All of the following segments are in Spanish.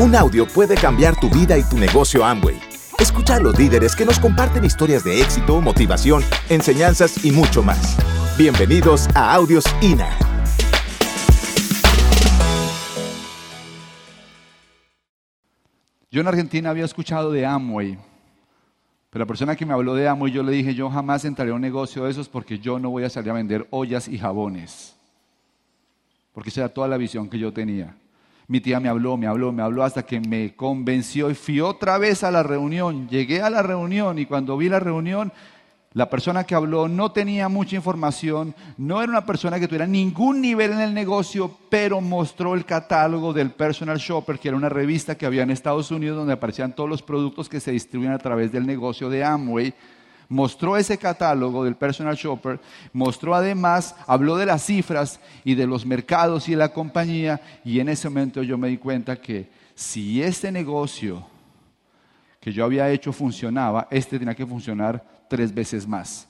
Un audio puede cambiar tu vida y tu negocio Amway. Escucha a los líderes que nos comparten historias de éxito, motivación, enseñanzas y mucho más. Bienvenidos a Audios INA. Yo en Argentina había escuchado de Amway, pero la persona que me habló de Amway, yo le dije, yo jamás entraré a un negocio de esos porque yo no voy a salir a vender ollas y jabones. Porque esa era toda la visión que yo tenía. Mi tía me habló, me habló, me habló hasta que me convenció y fui otra vez a la reunión. Llegué a la reunión y cuando vi la reunión, la persona que habló no tenía mucha información, no era una persona que tuviera ningún nivel en el negocio, pero mostró el catálogo del Personal Shopper, que era una revista que había en Estados Unidos donde aparecían todos los productos que se distribuyen a través del negocio de Amway mostró ese catálogo del personal shopper, mostró además, habló de las cifras y de los mercados y de la compañía, y en ese momento yo me di cuenta que si este negocio que yo había hecho funcionaba, este tenía que funcionar tres veces más.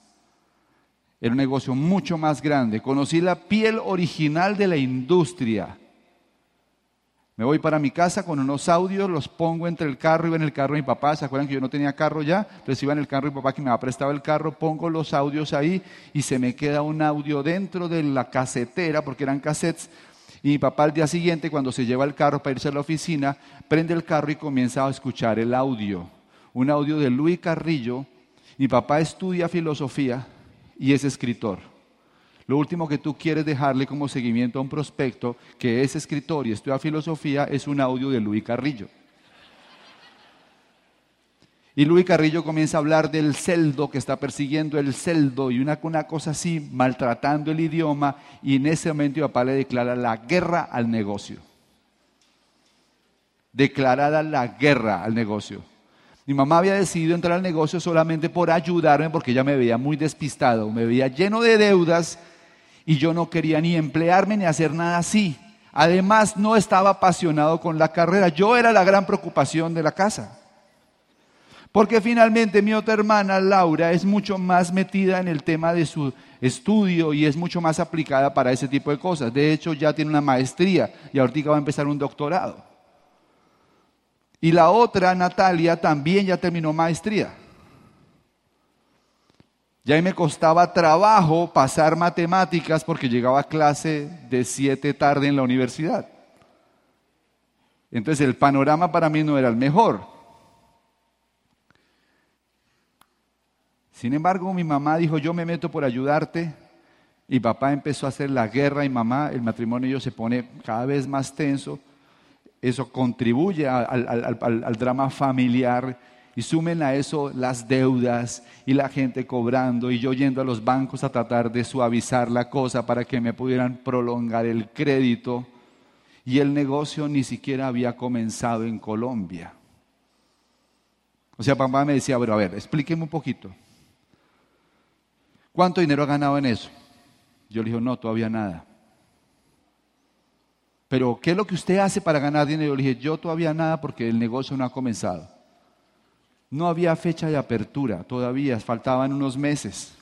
Era un negocio mucho más grande. Conocí la piel original de la industria me voy para mi casa con unos audios, los pongo entre el carro, iba en el carro de mi papá, ¿se acuerdan que yo no tenía carro ya? Entonces iba en el carro de mi papá que me había prestado el carro, pongo los audios ahí y se me queda un audio dentro de la casetera, porque eran cassettes, y mi papá al día siguiente, cuando se lleva el carro para irse a la oficina, prende el carro y comienza a escuchar el audio. Un audio de Luis Carrillo. Mi papá estudia filosofía y es escritor. Lo último que tú quieres dejarle como seguimiento a un prospecto que es escritor y estudia filosofía es un audio de Luis Carrillo. Y Luis Carrillo comienza a hablar del celdo que está persiguiendo el celdo y una, una cosa así, maltratando el idioma, y en ese momento papá le declara la guerra al negocio. Declarada la guerra al negocio. Mi mamá había decidido entrar al negocio solamente por ayudarme porque ella me veía muy despistado, me veía lleno de deudas y yo no quería ni emplearme ni hacer nada así. Además, no estaba apasionado con la carrera. Yo era la gran preocupación de la casa. Porque finalmente mi otra hermana, Laura, es mucho más metida en el tema de su estudio y es mucho más aplicada para ese tipo de cosas. De hecho, ya tiene una maestría y ahorita va a empezar un doctorado. Y la otra, Natalia, también ya terminó maestría. Ya me costaba trabajo pasar matemáticas porque llegaba a clase de siete tarde en la universidad. Entonces el panorama para mí no era el mejor. Sin embargo, mi mamá dijo, yo me meto por ayudarte. Y papá empezó a hacer la guerra y mamá, el matrimonio se pone cada vez más tenso. Eso contribuye al drama familiar y sumen a eso las deudas y la gente cobrando y yo yendo a los bancos a tratar de suavizar la cosa para que me pudieran prolongar el crédito. Y el negocio ni siquiera había comenzado en Colombia. O sea, papá me decía, pero a ver, explíqueme un poquito. ¿Cuánto dinero ha ganado en eso? Yo le dije, no, todavía nada. Pero, ¿qué es lo que usted hace para ganar dinero? Yo le dije, yo todavía nada porque el negocio no ha comenzado. No había fecha de apertura todavía, faltaban unos meses.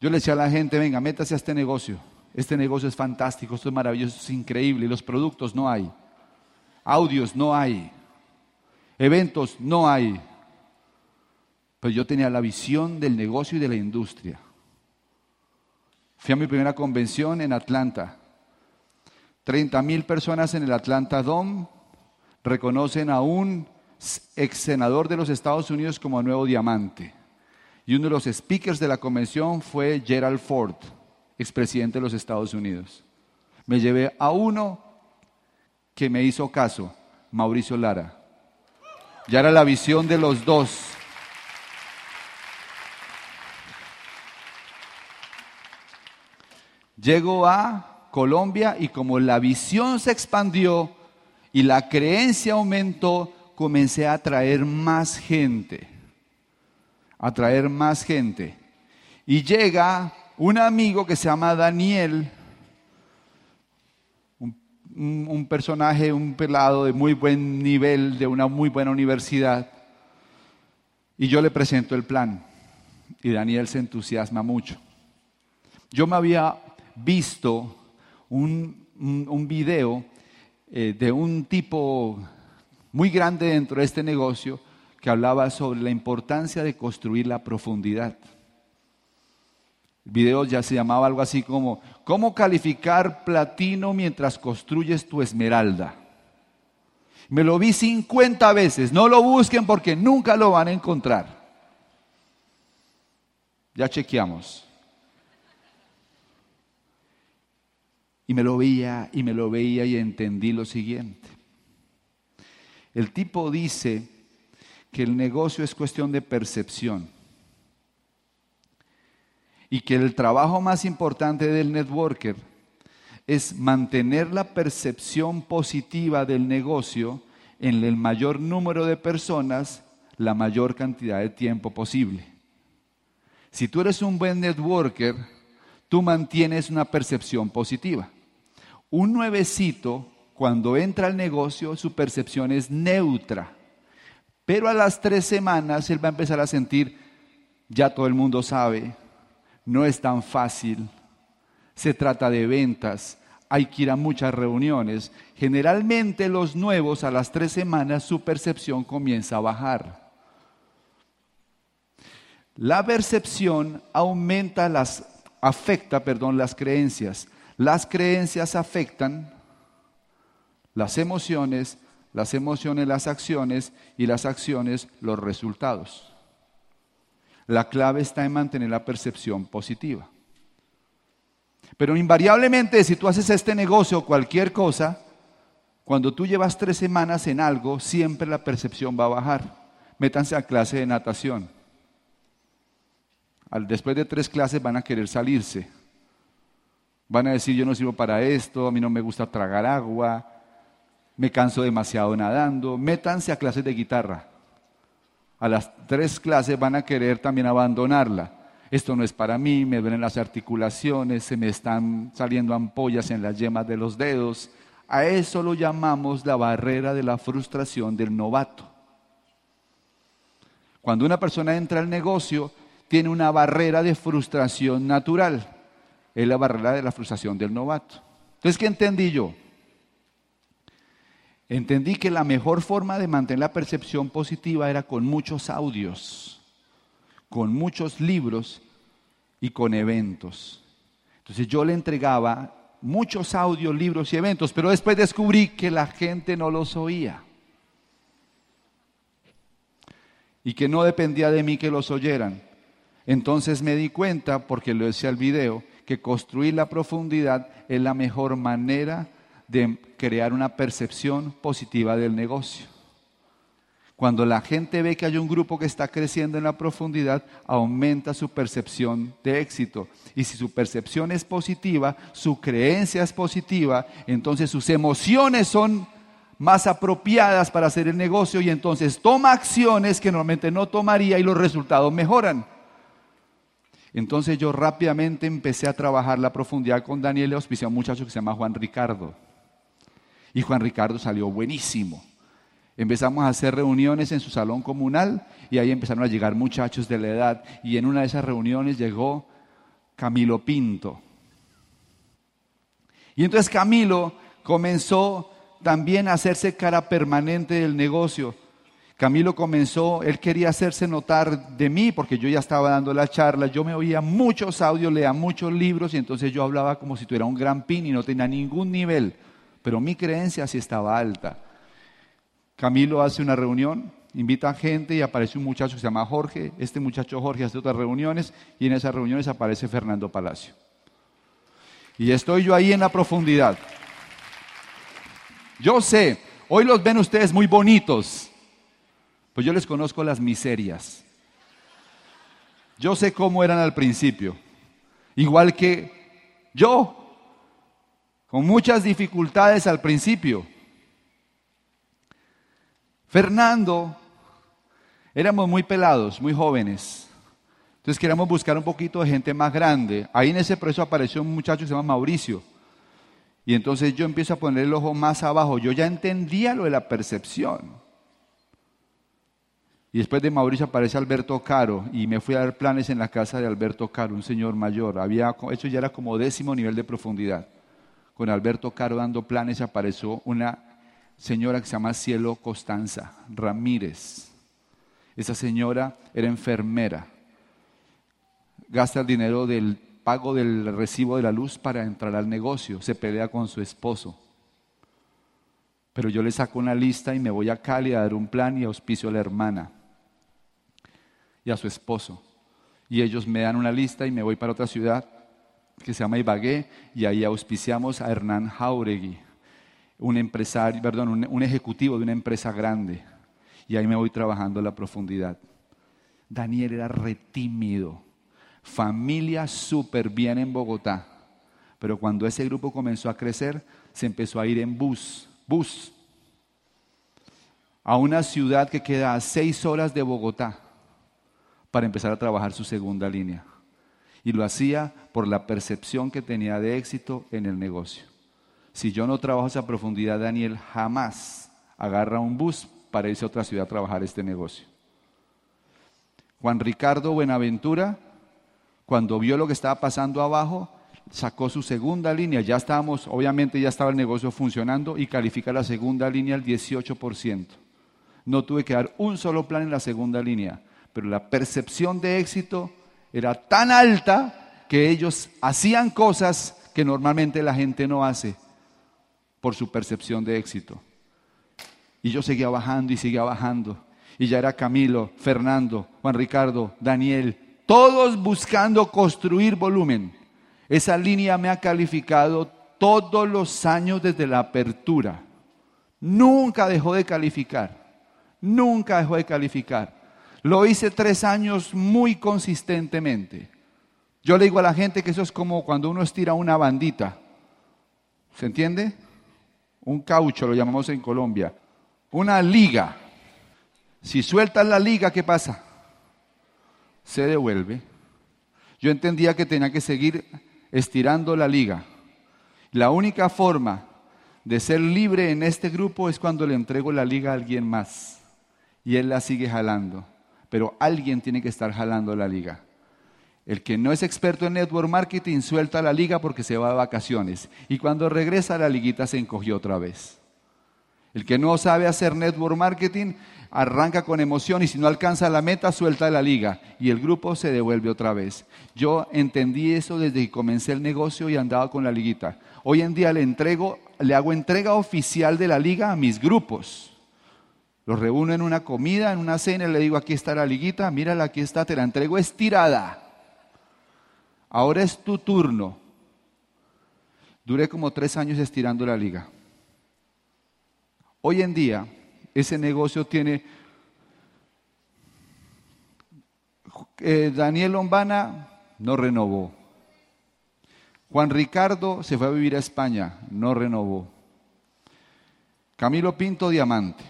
Yo le decía a la gente, venga, métase a este negocio. Este negocio es fantástico, esto es maravilloso, es increíble. Los productos no hay. Audios no hay. Eventos no hay. Pero yo tenía la visión del negocio y de la industria. Fui a mi primera convención en Atlanta. 30 mil personas en el Atlanta Dome reconocen a un ex senador de los Estados Unidos como nuevo diamante. Y uno de los speakers de la convención fue Gerald Ford, expresidente de los Estados Unidos. Me llevé a uno que me hizo caso, Mauricio Lara. Ya era la visión de los dos. Llego a Colombia y como la visión se expandió y la creencia aumentó, comencé a traer más gente, a traer más gente. Y llega un amigo que se llama Daniel, un, personaje, un pelado de muy buen nivel, de una muy buena universidad, y yo le presento el plan. Y Daniel se entusiasma mucho. Yo me había visto un, un video eh, de un tipo muy grande dentro de este negocio que hablaba sobre la importancia de construir la profundidad. El video ya se llamaba algo así como, ¿cómo calificar platino mientras construyes tu esmeralda? Me lo vi 50 veces, no lo busquen porque nunca lo van a encontrar. Ya chequeamos. Y me lo veía y me lo veía y entendí lo siguiente. El tipo dice que el negocio es cuestión de percepción y que el trabajo más importante del networker es mantener la percepción positiva del negocio en el mayor número de personas la mayor cantidad de tiempo posible. Si tú eres un buen networker, tú mantienes una percepción positiva. Un nuevecito, cuando entra al negocio, su percepción es neutra. Pero a las tres semanas él va a empezar a sentir, ya todo el mundo sabe, no es tan fácil, se trata de ventas, hay que ir a muchas reuniones. Generalmente los nuevos a las tres semanas su percepción comienza a bajar. La percepción aumenta las, afecta, perdón, las creencias. Las creencias afectan las emociones, las emociones las acciones y las acciones los resultados. La clave está en mantener la percepción positiva. Pero invariablemente, si tú haces este negocio o cualquier cosa, cuando tú llevas tres semanas en algo, siempre la percepción va a bajar. Métanse a clase de natación. después de tres clases van a querer salirse. Van a decir, yo no sirvo para esto, a mí no me gusta tragar agua, me canso demasiado nadando. Métanse a clases de guitarra a las tres clases van a querer también abandonarla. Esto no es para mí, me duelen las articulaciones, se me están saliendo ampollas en las yemas de los dedos. A eso lo llamamos la barrera de la frustración del novato. Cuando una persona entra al negocio, tiene una barrera de frustración natural. Es la barrera de la frustración del novato. Entonces, ¿qué entendí yo? Entendí que la mejor forma de mantener la percepción positiva era con muchos audios, con muchos libros y con eventos. Entonces yo le entregaba muchos audios, libros y eventos, pero después descubrí que la gente no los oía. Y que no dependía de mí que los oyeran. Entonces me di cuenta, porque lo decía el video, que construir la profundidad es la mejor manera de crear una percepción positiva del negocio. Cuando la gente ve que hay un grupo que está creciendo en la profundidad, aumenta su percepción de éxito. Y si su percepción es positiva, su creencia es positiva, entonces sus emociones son más apropiadas para hacer el negocio y entonces toma acciones que normalmente no tomaría y los resultados mejoran. Entonces yo rápidamente empecé a trabajar la profundidad con Daniel y a un muchacho que se llama Juan Ricardo. Y Juan Ricardo salió buenísimo. Empezamos a hacer reuniones en su salón comunal y ahí empezaron a llegar muchachos de la edad. Y en una de esas reuniones llegó Camilo Pinto. Y entonces Camilo comenzó también a hacerse cara permanente del negocio. Camilo comenzó, él quería hacerse notar de mí porque yo ya estaba dando la charla, yo me oía muchos audios, leía muchos libros y entonces yo hablaba como si tuviera un gran pin y no tenía ningún nivel pero mi creencia sí estaba alta. Camilo hace una reunión, invita a gente y aparece un muchacho que se llama Jorge. Este muchacho Jorge hace otras reuniones y en esas reuniones aparece Fernando Palacio. Y estoy yo ahí en la profundidad. Yo sé, hoy los ven ustedes muy bonitos, pues yo les conozco las miserias. Yo sé cómo eran al principio, igual que yo con muchas dificultades al principio. Fernando, éramos muy pelados, muy jóvenes. Entonces queríamos buscar un poquito de gente más grande. Ahí en ese proceso apareció un muchacho que se llama Mauricio. Y entonces yo empiezo a poner el ojo más abajo. Yo ya entendía lo de la percepción. Y después de Mauricio aparece Alberto Caro y me fui a dar planes en la casa de Alberto Caro, un señor mayor. Había, eso ya era como décimo nivel de profundidad con Alberto Caro dando planes, apareció una señora que se llama Cielo Costanza Ramírez. Esa señora era enfermera. Gasta el dinero del pago del recibo de la luz para entrar al negocio. Se pelea con su esposo. Pero yo le saco una lista y me voy a Cali a dar un plan y auspicio a la hermana y a su esposo. Y ellos me dan una lista y me voy para otra ciudad que se llama Ibagué y ahí auspiciamos a Hernán Jauregui, un empresario, perdón, un, ejecutivo de una empresa grande. Y ahí me voy trabajando a la profundidad. Daniel era retímido, familia súper bien en Bogotá, pero cuando ese grupo comenzó a crecer, se empezó a ir en bus, bus, a una ciudad que queda a seis horas de Bogotá para empezar a trabajar su segunda línea. Y lo hacía por la percepción que tenía de éxito en el negocio. Si yo no trabajo esa profundidad, Daniel jamás agarra un bus para irse a otra ciudad a trabajar este negocio. Juan Ricardo Buenaventura, cuando vio lo que estaba pasando abajo, sacó su segunda línea. Ya estábamos, obviamente ya estaba el negocio funcionando y califica la segunda línea al 18%. No tuve que dar un solo plan en la segunda línea pero la percepción de éxito era tan alta que ellos hacían cosas que normalmente la gente no hace por su percepción de éxito. Y yo seguía bajando y seguía bajando. Y ya era Camilo, Fernando, Juan Ricardo, Daniel, todos buscando construir volumen. Esa línea me ha calificado todos los años desde la apertura. Nunca dejó de calificar. Nunca dejó de calificar. Lo hice tres años muy consistentemente. Yo le digo a la gente que eso es como cuando uno estira una bandita. ¿Se entiende? Un caucho lo llamamos en Colombia. Una liga. Si sueltas la liga, ¿qué pasa? Se devuelve. Yo entendía que tenía que seguir estirando la liga. La única forma de ser libre en este grupo es cuando le entrego la liga a alguien más y él la sigue jalando pero alguien tiene que estar jalando la liga. El que no es experto en network marketing suelta la liga porque se va de vacaciones y cuando regresa la liguita se encogió otra vez. El que no sabe hacer network marketing arranca con emoción y si no alcanza la meta suelta la liga y el grupo se devuelve otra vez. Yo entendí eso desde que comencé el negocio y andaba con la liguita. Hoy en día le entrego, le hago entrega oficial de la liga a mis grupos. Los reúno en una comida, en una cena, y le digo, aquí está la liguita, mírala, aquí está, te la entrego estirada. Ahora es tu turno. Duré como tres años estirando la liga. Hoy en día, ese negocio tiene... Eh, Daniel Lombana no renovó. Juan Ricardo se fue a vivir a España, no renovó. Camilo Pinto, diamante.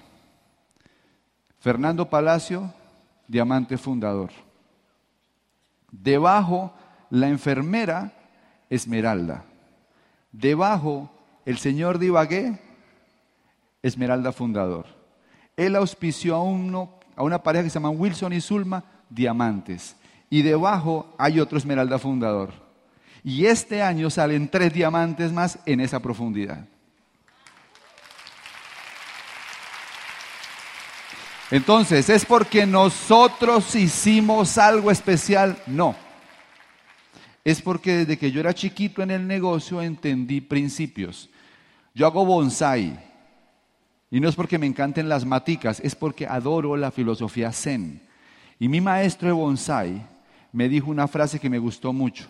Fernando Palacio, diamante fundador. Debajo, la enfermera Esmeralda. Debajo, el señor Divagué, Esmeralda fundador. Él auspició a, uno, a una pareja que se llama Wilson y Zulma, diamantes. Y debajo hay otro Esmeralda fundador. Y este año salen tres diamantes más en esa profundidad. Entonces, ¿es porque nosotros hicimos algo especial? No. Es porque desde que yo era chiquito en el negocio entendí principios. Yo hago bonsai. Y no es porque me encanten las maticas, es porque adoro la filosofía zen. Y mi maestro de bonsai me dijo una frase que me gustó mucho.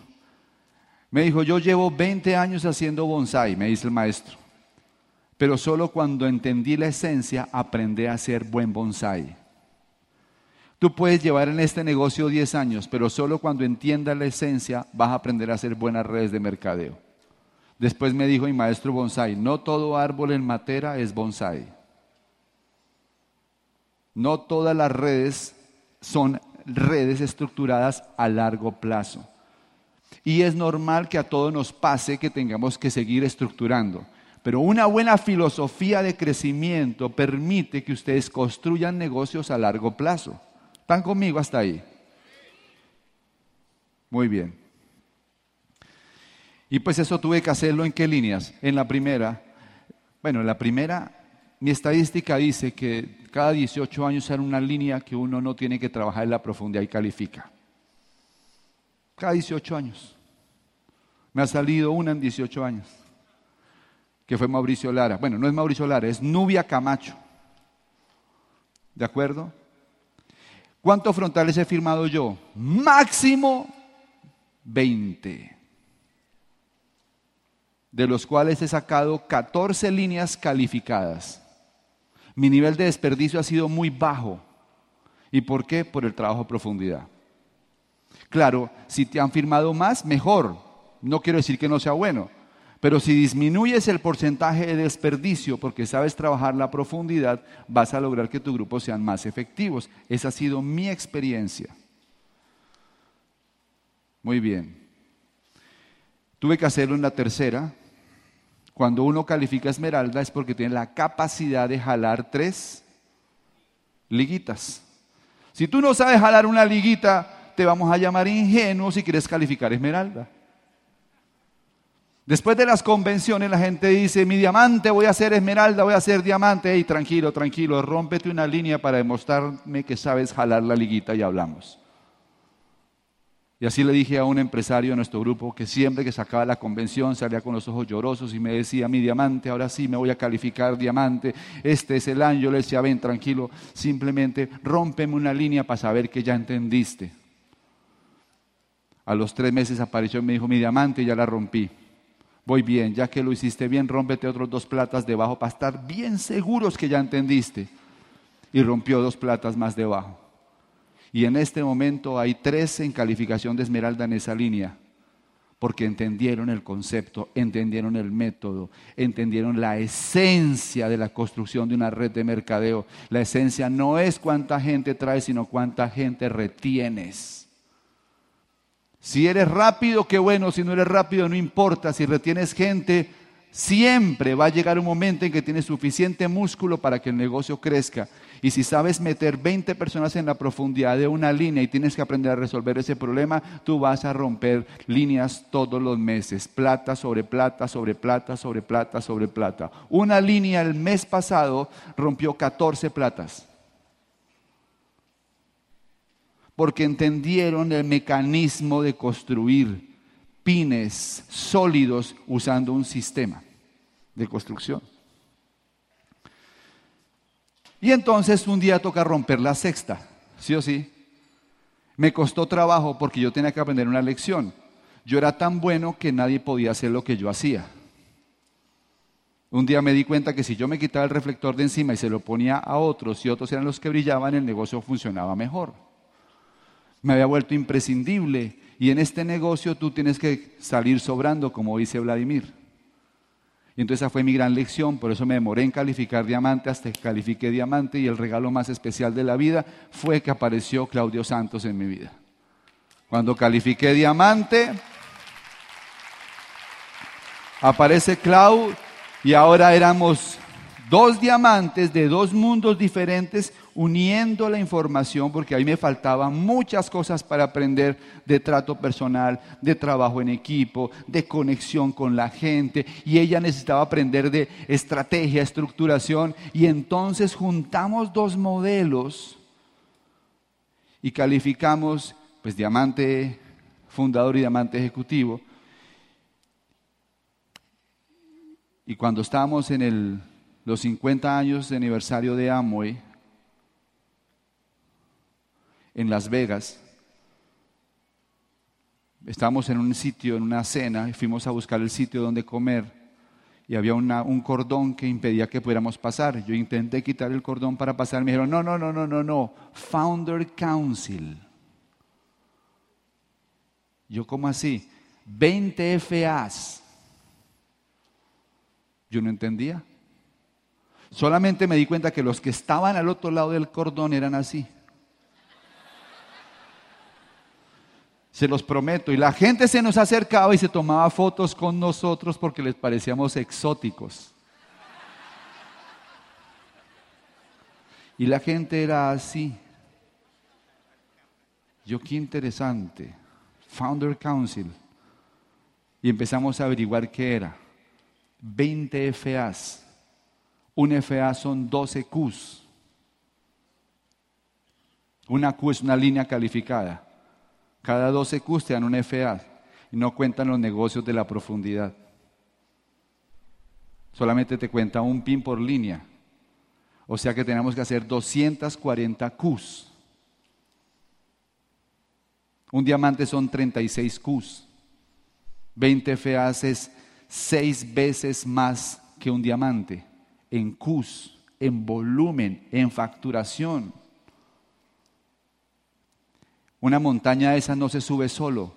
Me dijo, yo llevo 20 años haciendo bonsai, me dice el maestro pero solo cuando entendí la esencia aprendí a hacer buen bonsai. Tú puedes llevar en este negocio 10 años, pero solo cuando entiendas la esencia vas a aprender a hacer buenas redes de mercadeo. Después me dijo mi maestro bonsai, no todo árbol en matera es bonsai. No todas las redes son redes estructuradas a largo plazo. Y es normal que a todos nos pase que tengamos que seguir estructurando. Pero una buena filosofía de crecimiento permite que ustedes construyan negocios a largo plazo. ¿Están conmigo hasta ahí? Muy bien. Y pues eso tuve que hacerlo en qué líneas? En la primera, bueno, en la primera, mi estadística dice que cada 18 años era una línea que uno no tiene que trabajar en la profundidad y califica. Cada 18 años. Me ha salido una en 18 años, que fue Mauricio Lara. Bueno, no es Mauricio Lara, es Nubia Camacho. ¿De acuerdo? ¿Cuántos frontales he firmado yo? Máximo 20. De los cuales he sacado 14 líneas calificadas. Mi nivel de desperdicio ha sido muy bajo. ¿Y por qué? Por el trabajo a profundidad. Claro, si te han firmado más, mejor. No quiero decir que no sea bueno. Pero si disminuyes el porcentaje de desperdicio porque sabes trabajar la profundidad, vas a lograr que tu grupo sean más efectivos. Esa ha sido mi experiencia. Muy bien. Tuve que hacerlo en la tercera. Cuando uno califica esmeralda es porque tiene la capacidad de jalar tres liguitas. Si tú no sabes jalar una liguita, te vamos a llamar ingenuo si quieres calificar esmeralda. Después de las convenciones la gente dice, mi diamante voy a hacer esmeralda, voy a hacer diamante. Y tranquilo, tranquilo, rómpete una línea para demostrarme que sabes jalar la liguita y hablamos. Y así le dije a un empresario de nuestro grupo que siempre que sacaba la convención salía con los ojos llorosos y me decía, mi diamante, ahora sí me voy a calificar diamante, este es el año. Le decía, ven, tranquilo, simplemente rómpeme una línea para saber que ya entendiste. A los tres meses apareció y me dijo, mi diamante, ya la rompí voy bien, ya que lo hiciste bien, rómpete otros dos platas debajo para estar bien seguros que ya entendiste. Y rompió dos platas más debajo. Y en este momento hay tres en calificación de esmeralda en esa línea, porque entendieron el concepto, entendieron el método, entendieron la esencia de la construcción de una red de mercadeo. La esencia no es cuánta gente traes, sino cuánta gente retienes. Si eres rápido, qué bueno. Si no eres rápido, no importa. Si retienes gente, siempre va a llegar un momento en que tienes suficiente músculo para que el negocio crezca. Y si sabes meter 20 personas en la profundidad de una línea y tienes que aprender a resolver ese problema, tú vas a romper líneas todos los meses. Plata sobre plata, sobre plata, sobre plata, sobre plata. Una línea el mes pasado rompió 14 platas porque entendieron el mecanismo de construir pines sólidos usando un sistema de construcción. Y entonces un día toca romper la sexta, sí o sí. Me costó trabajo porque yo tenía que aprender una lección. Yo era tan bueno que nadie podía hacer lo que yo hacía. Un día me di cuenta que si yo me quitaba el reflector de encima y se lo ponía a otros y otros eran los que brillaban, el negocio funcionaba mejor me había vuelto imprescindible y en este negocio tú tienes que salir sobrando, como dice Vladimir. Y entonces esa fue mi gran lección, por eso me demoré en calificar diamante hasta que califiqué diamante y el regalo más especial de la vida fue que apareció Claudio Santos en mi vida. Cuando califiqué diamante, aparece Clau y ahora éramos dos diamantes de dos mundos diferentes uniendo la información, porque ahí me faltaban muchas cosas para aprender de trato personal, de trabajo en equipo, de conexión con la gente, y ella necesitaba aprender de estrategia, estructuración, y entonces juntamos dos modelos y calificamos, pues, diamante fundador y diamante ejecutivo. Y cuando estábamos en los 50 años de aniversario de Amway, en Las Vegas. Estábamos en un sitio, en una cena, y fuimos a buscar el sitio donde comer. Y había un cordón que impedía que pudiéramos pasar. Yo intenté quitar el cordón para pasar. Me dijeron, no, no, no, no, no, no. Founder Council. Yo, ¿cómo así? 20 FAs. Yo no entendía. Solamente me di cuenta que los que estaban al otro lado del cordón eran así. Se los prometo. Y la gente se nos acercaba y se tomaba fotos con nosotros porque les parecíamos exóticos. Y la gente era así. Yo qué interesante. Founder Council. Y empezamos a averiguar qué era. 20 FAs. Un FA son 12 Qs. Una Q es una línea calificada. Cada 12 Qs te dan un FA y no cuentan los negocios de la profundidad. Solamente te cuenta un pin por línea. O sea que tenemos que hacer 240 Qs. Un diamante son 36 Qs. 20 FAs es 6 veces más que un diamante en Qs, en volumen, en facturación. Una montaña esa no se sube solo.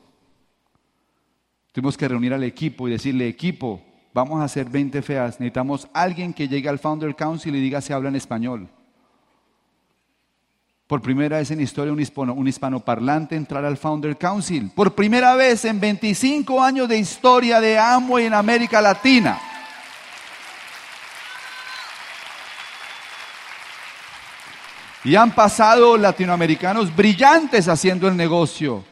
Tuvimos que reunir al equipo y decirle, equipo, vamos a hacer 20 feas. Necesitamos alguien que llegue al Founder Council y diga si habla en español. Por primera vez en historia un, hispano, un hispanoparlante entrar al Founder Council. Por primera vez en 25 años de historia de Amway en América Latina. Y han pasado latinoamericanos brillantes haciendo el negocio.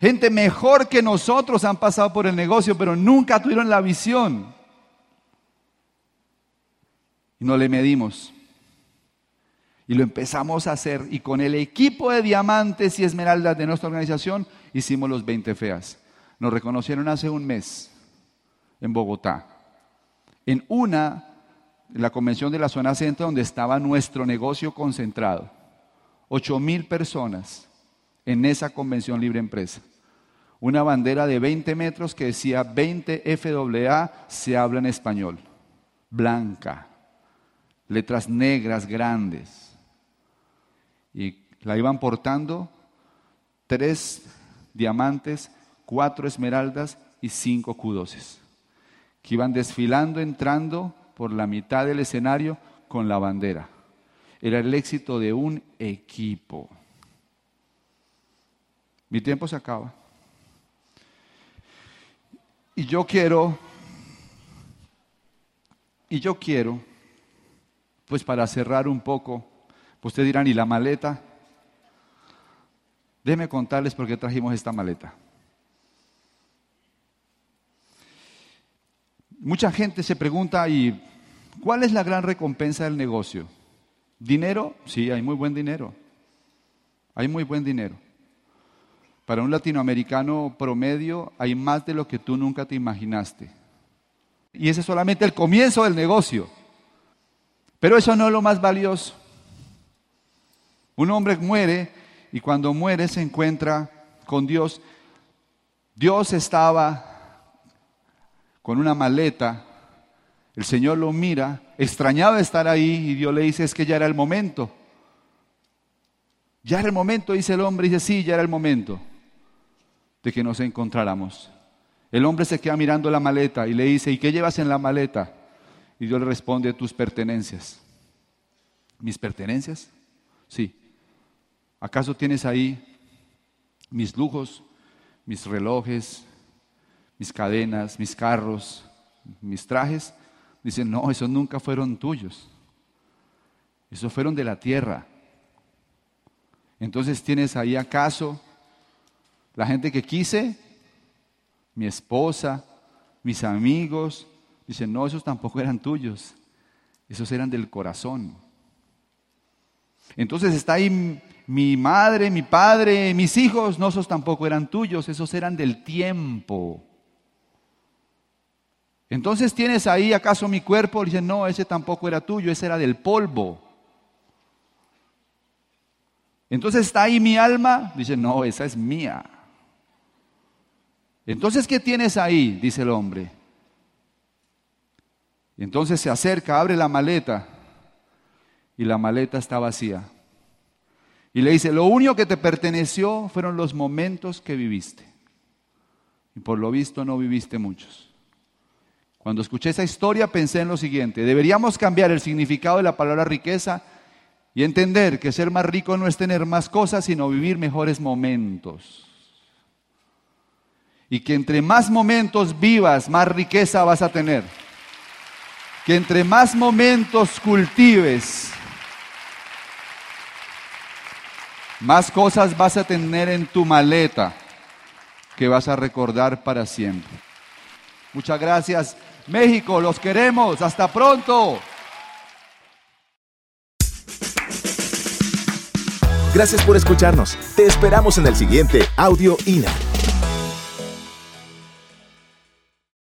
Gente mejor que nosotros han pasado por el negocio, pero nunca tuvieron la visión. Y no le medimos. Y lo empezamos a hacer. Y con el equipo de diamantes y esmeraldas de nuestra organización hicimos los 20 feas. Nos reconocieron hace un mes en Bogotá. En una en la convención de la zona centro donde estaba nuestro negocio concentrado. Ocho mil personas en esa convención libre empresa. Una bandera de 20 metros que decía 20 FAA se habla en español. Blanca. Letras negras grandes. Y la iban portando tres diamantes, cuatro esmeraldas y cinco cudoses. Que iban desfilando, entrando por la mitad del escenario con la bandera. Era el éxito de un equipo. Mi tiempo se acaba. Y yo quiero, y yo quiero, pues para cerrar un poco, ustedes dirán, ¿y la maleta? Déjenme contarles por qué trajimos esta maleta. Mucha gente se pregunta, ¿y cuál es la gran recompensa del negocio? ¿Dinero? Sí, hay muy buen dinero. Hay muy buen dinero. Para un latinoamericano promedio hay más de lo que tú nunca te imaginaste. Y ese es solamente el comienzo del negocio. Pero eso no es lo más valioso. Un hombre muere y cuando muere se encuentra con Dios. Dios estaba con una maleta, el Señor lo mira, extrañado de estar ahí, y Dios le dice, es que ya era el momento. Ya era el momento, dice el hombre, dice, sí, ya era el momento de que nos encontráramos. El hombre se queda mirando la maleta y le dice, ¿y qué llevas en la maleta? Y Dios le responde, tus pertenencias. ¿Mis pertenencias? Sí. ¿Acaso tienes ahí mis lujos, mis relojes, mis cadenas, mis carros, mis trajes. Dicen, no, esos nunca fueron tuyos. Esos fueron de la tierra. Entonces tienes ahí acaso la gente que quise, mi esposa, mis amigos. Dicen, no, esos tampoco eran tuyos. Esos eran del corazón. Entonces está ahí mi madre, mi padre, mis hijos. No, esos tampoco eran tuyos. Esos eran del tiempo. Entonces tienes ahí acaso mi cuerpo, dice, no, ese tampoco era tuyo, ese era del polvo. Entonces está ahí mi alma, dice, no, esa es mía. Entonces, ¿qué tienes ahí? Dice el hombre. Entonces se acerca, abre la maleta y la maleta está vacía. Y le dice, lo único que te perteneció fueron los momentos que viviste. Y por lo visto no viviste muchos. Cuando escuché esa historia pensé en lo siguiente, deberíamos cambiar el significado de la palabra riqueza y entender que ser más rico no es tener más cosas, sino vivir mejores momentos. Y que entre más momentos vivas, más riqueza vas a tener. Que entre más momentos cultives, más cosas vas a tener en tu maleta que vas a recordar para siempre. Muchas gracias. México, los queremos. Hasta pronto. Gracias por escucharnos. Te esperamos en el siguiente Audio INA.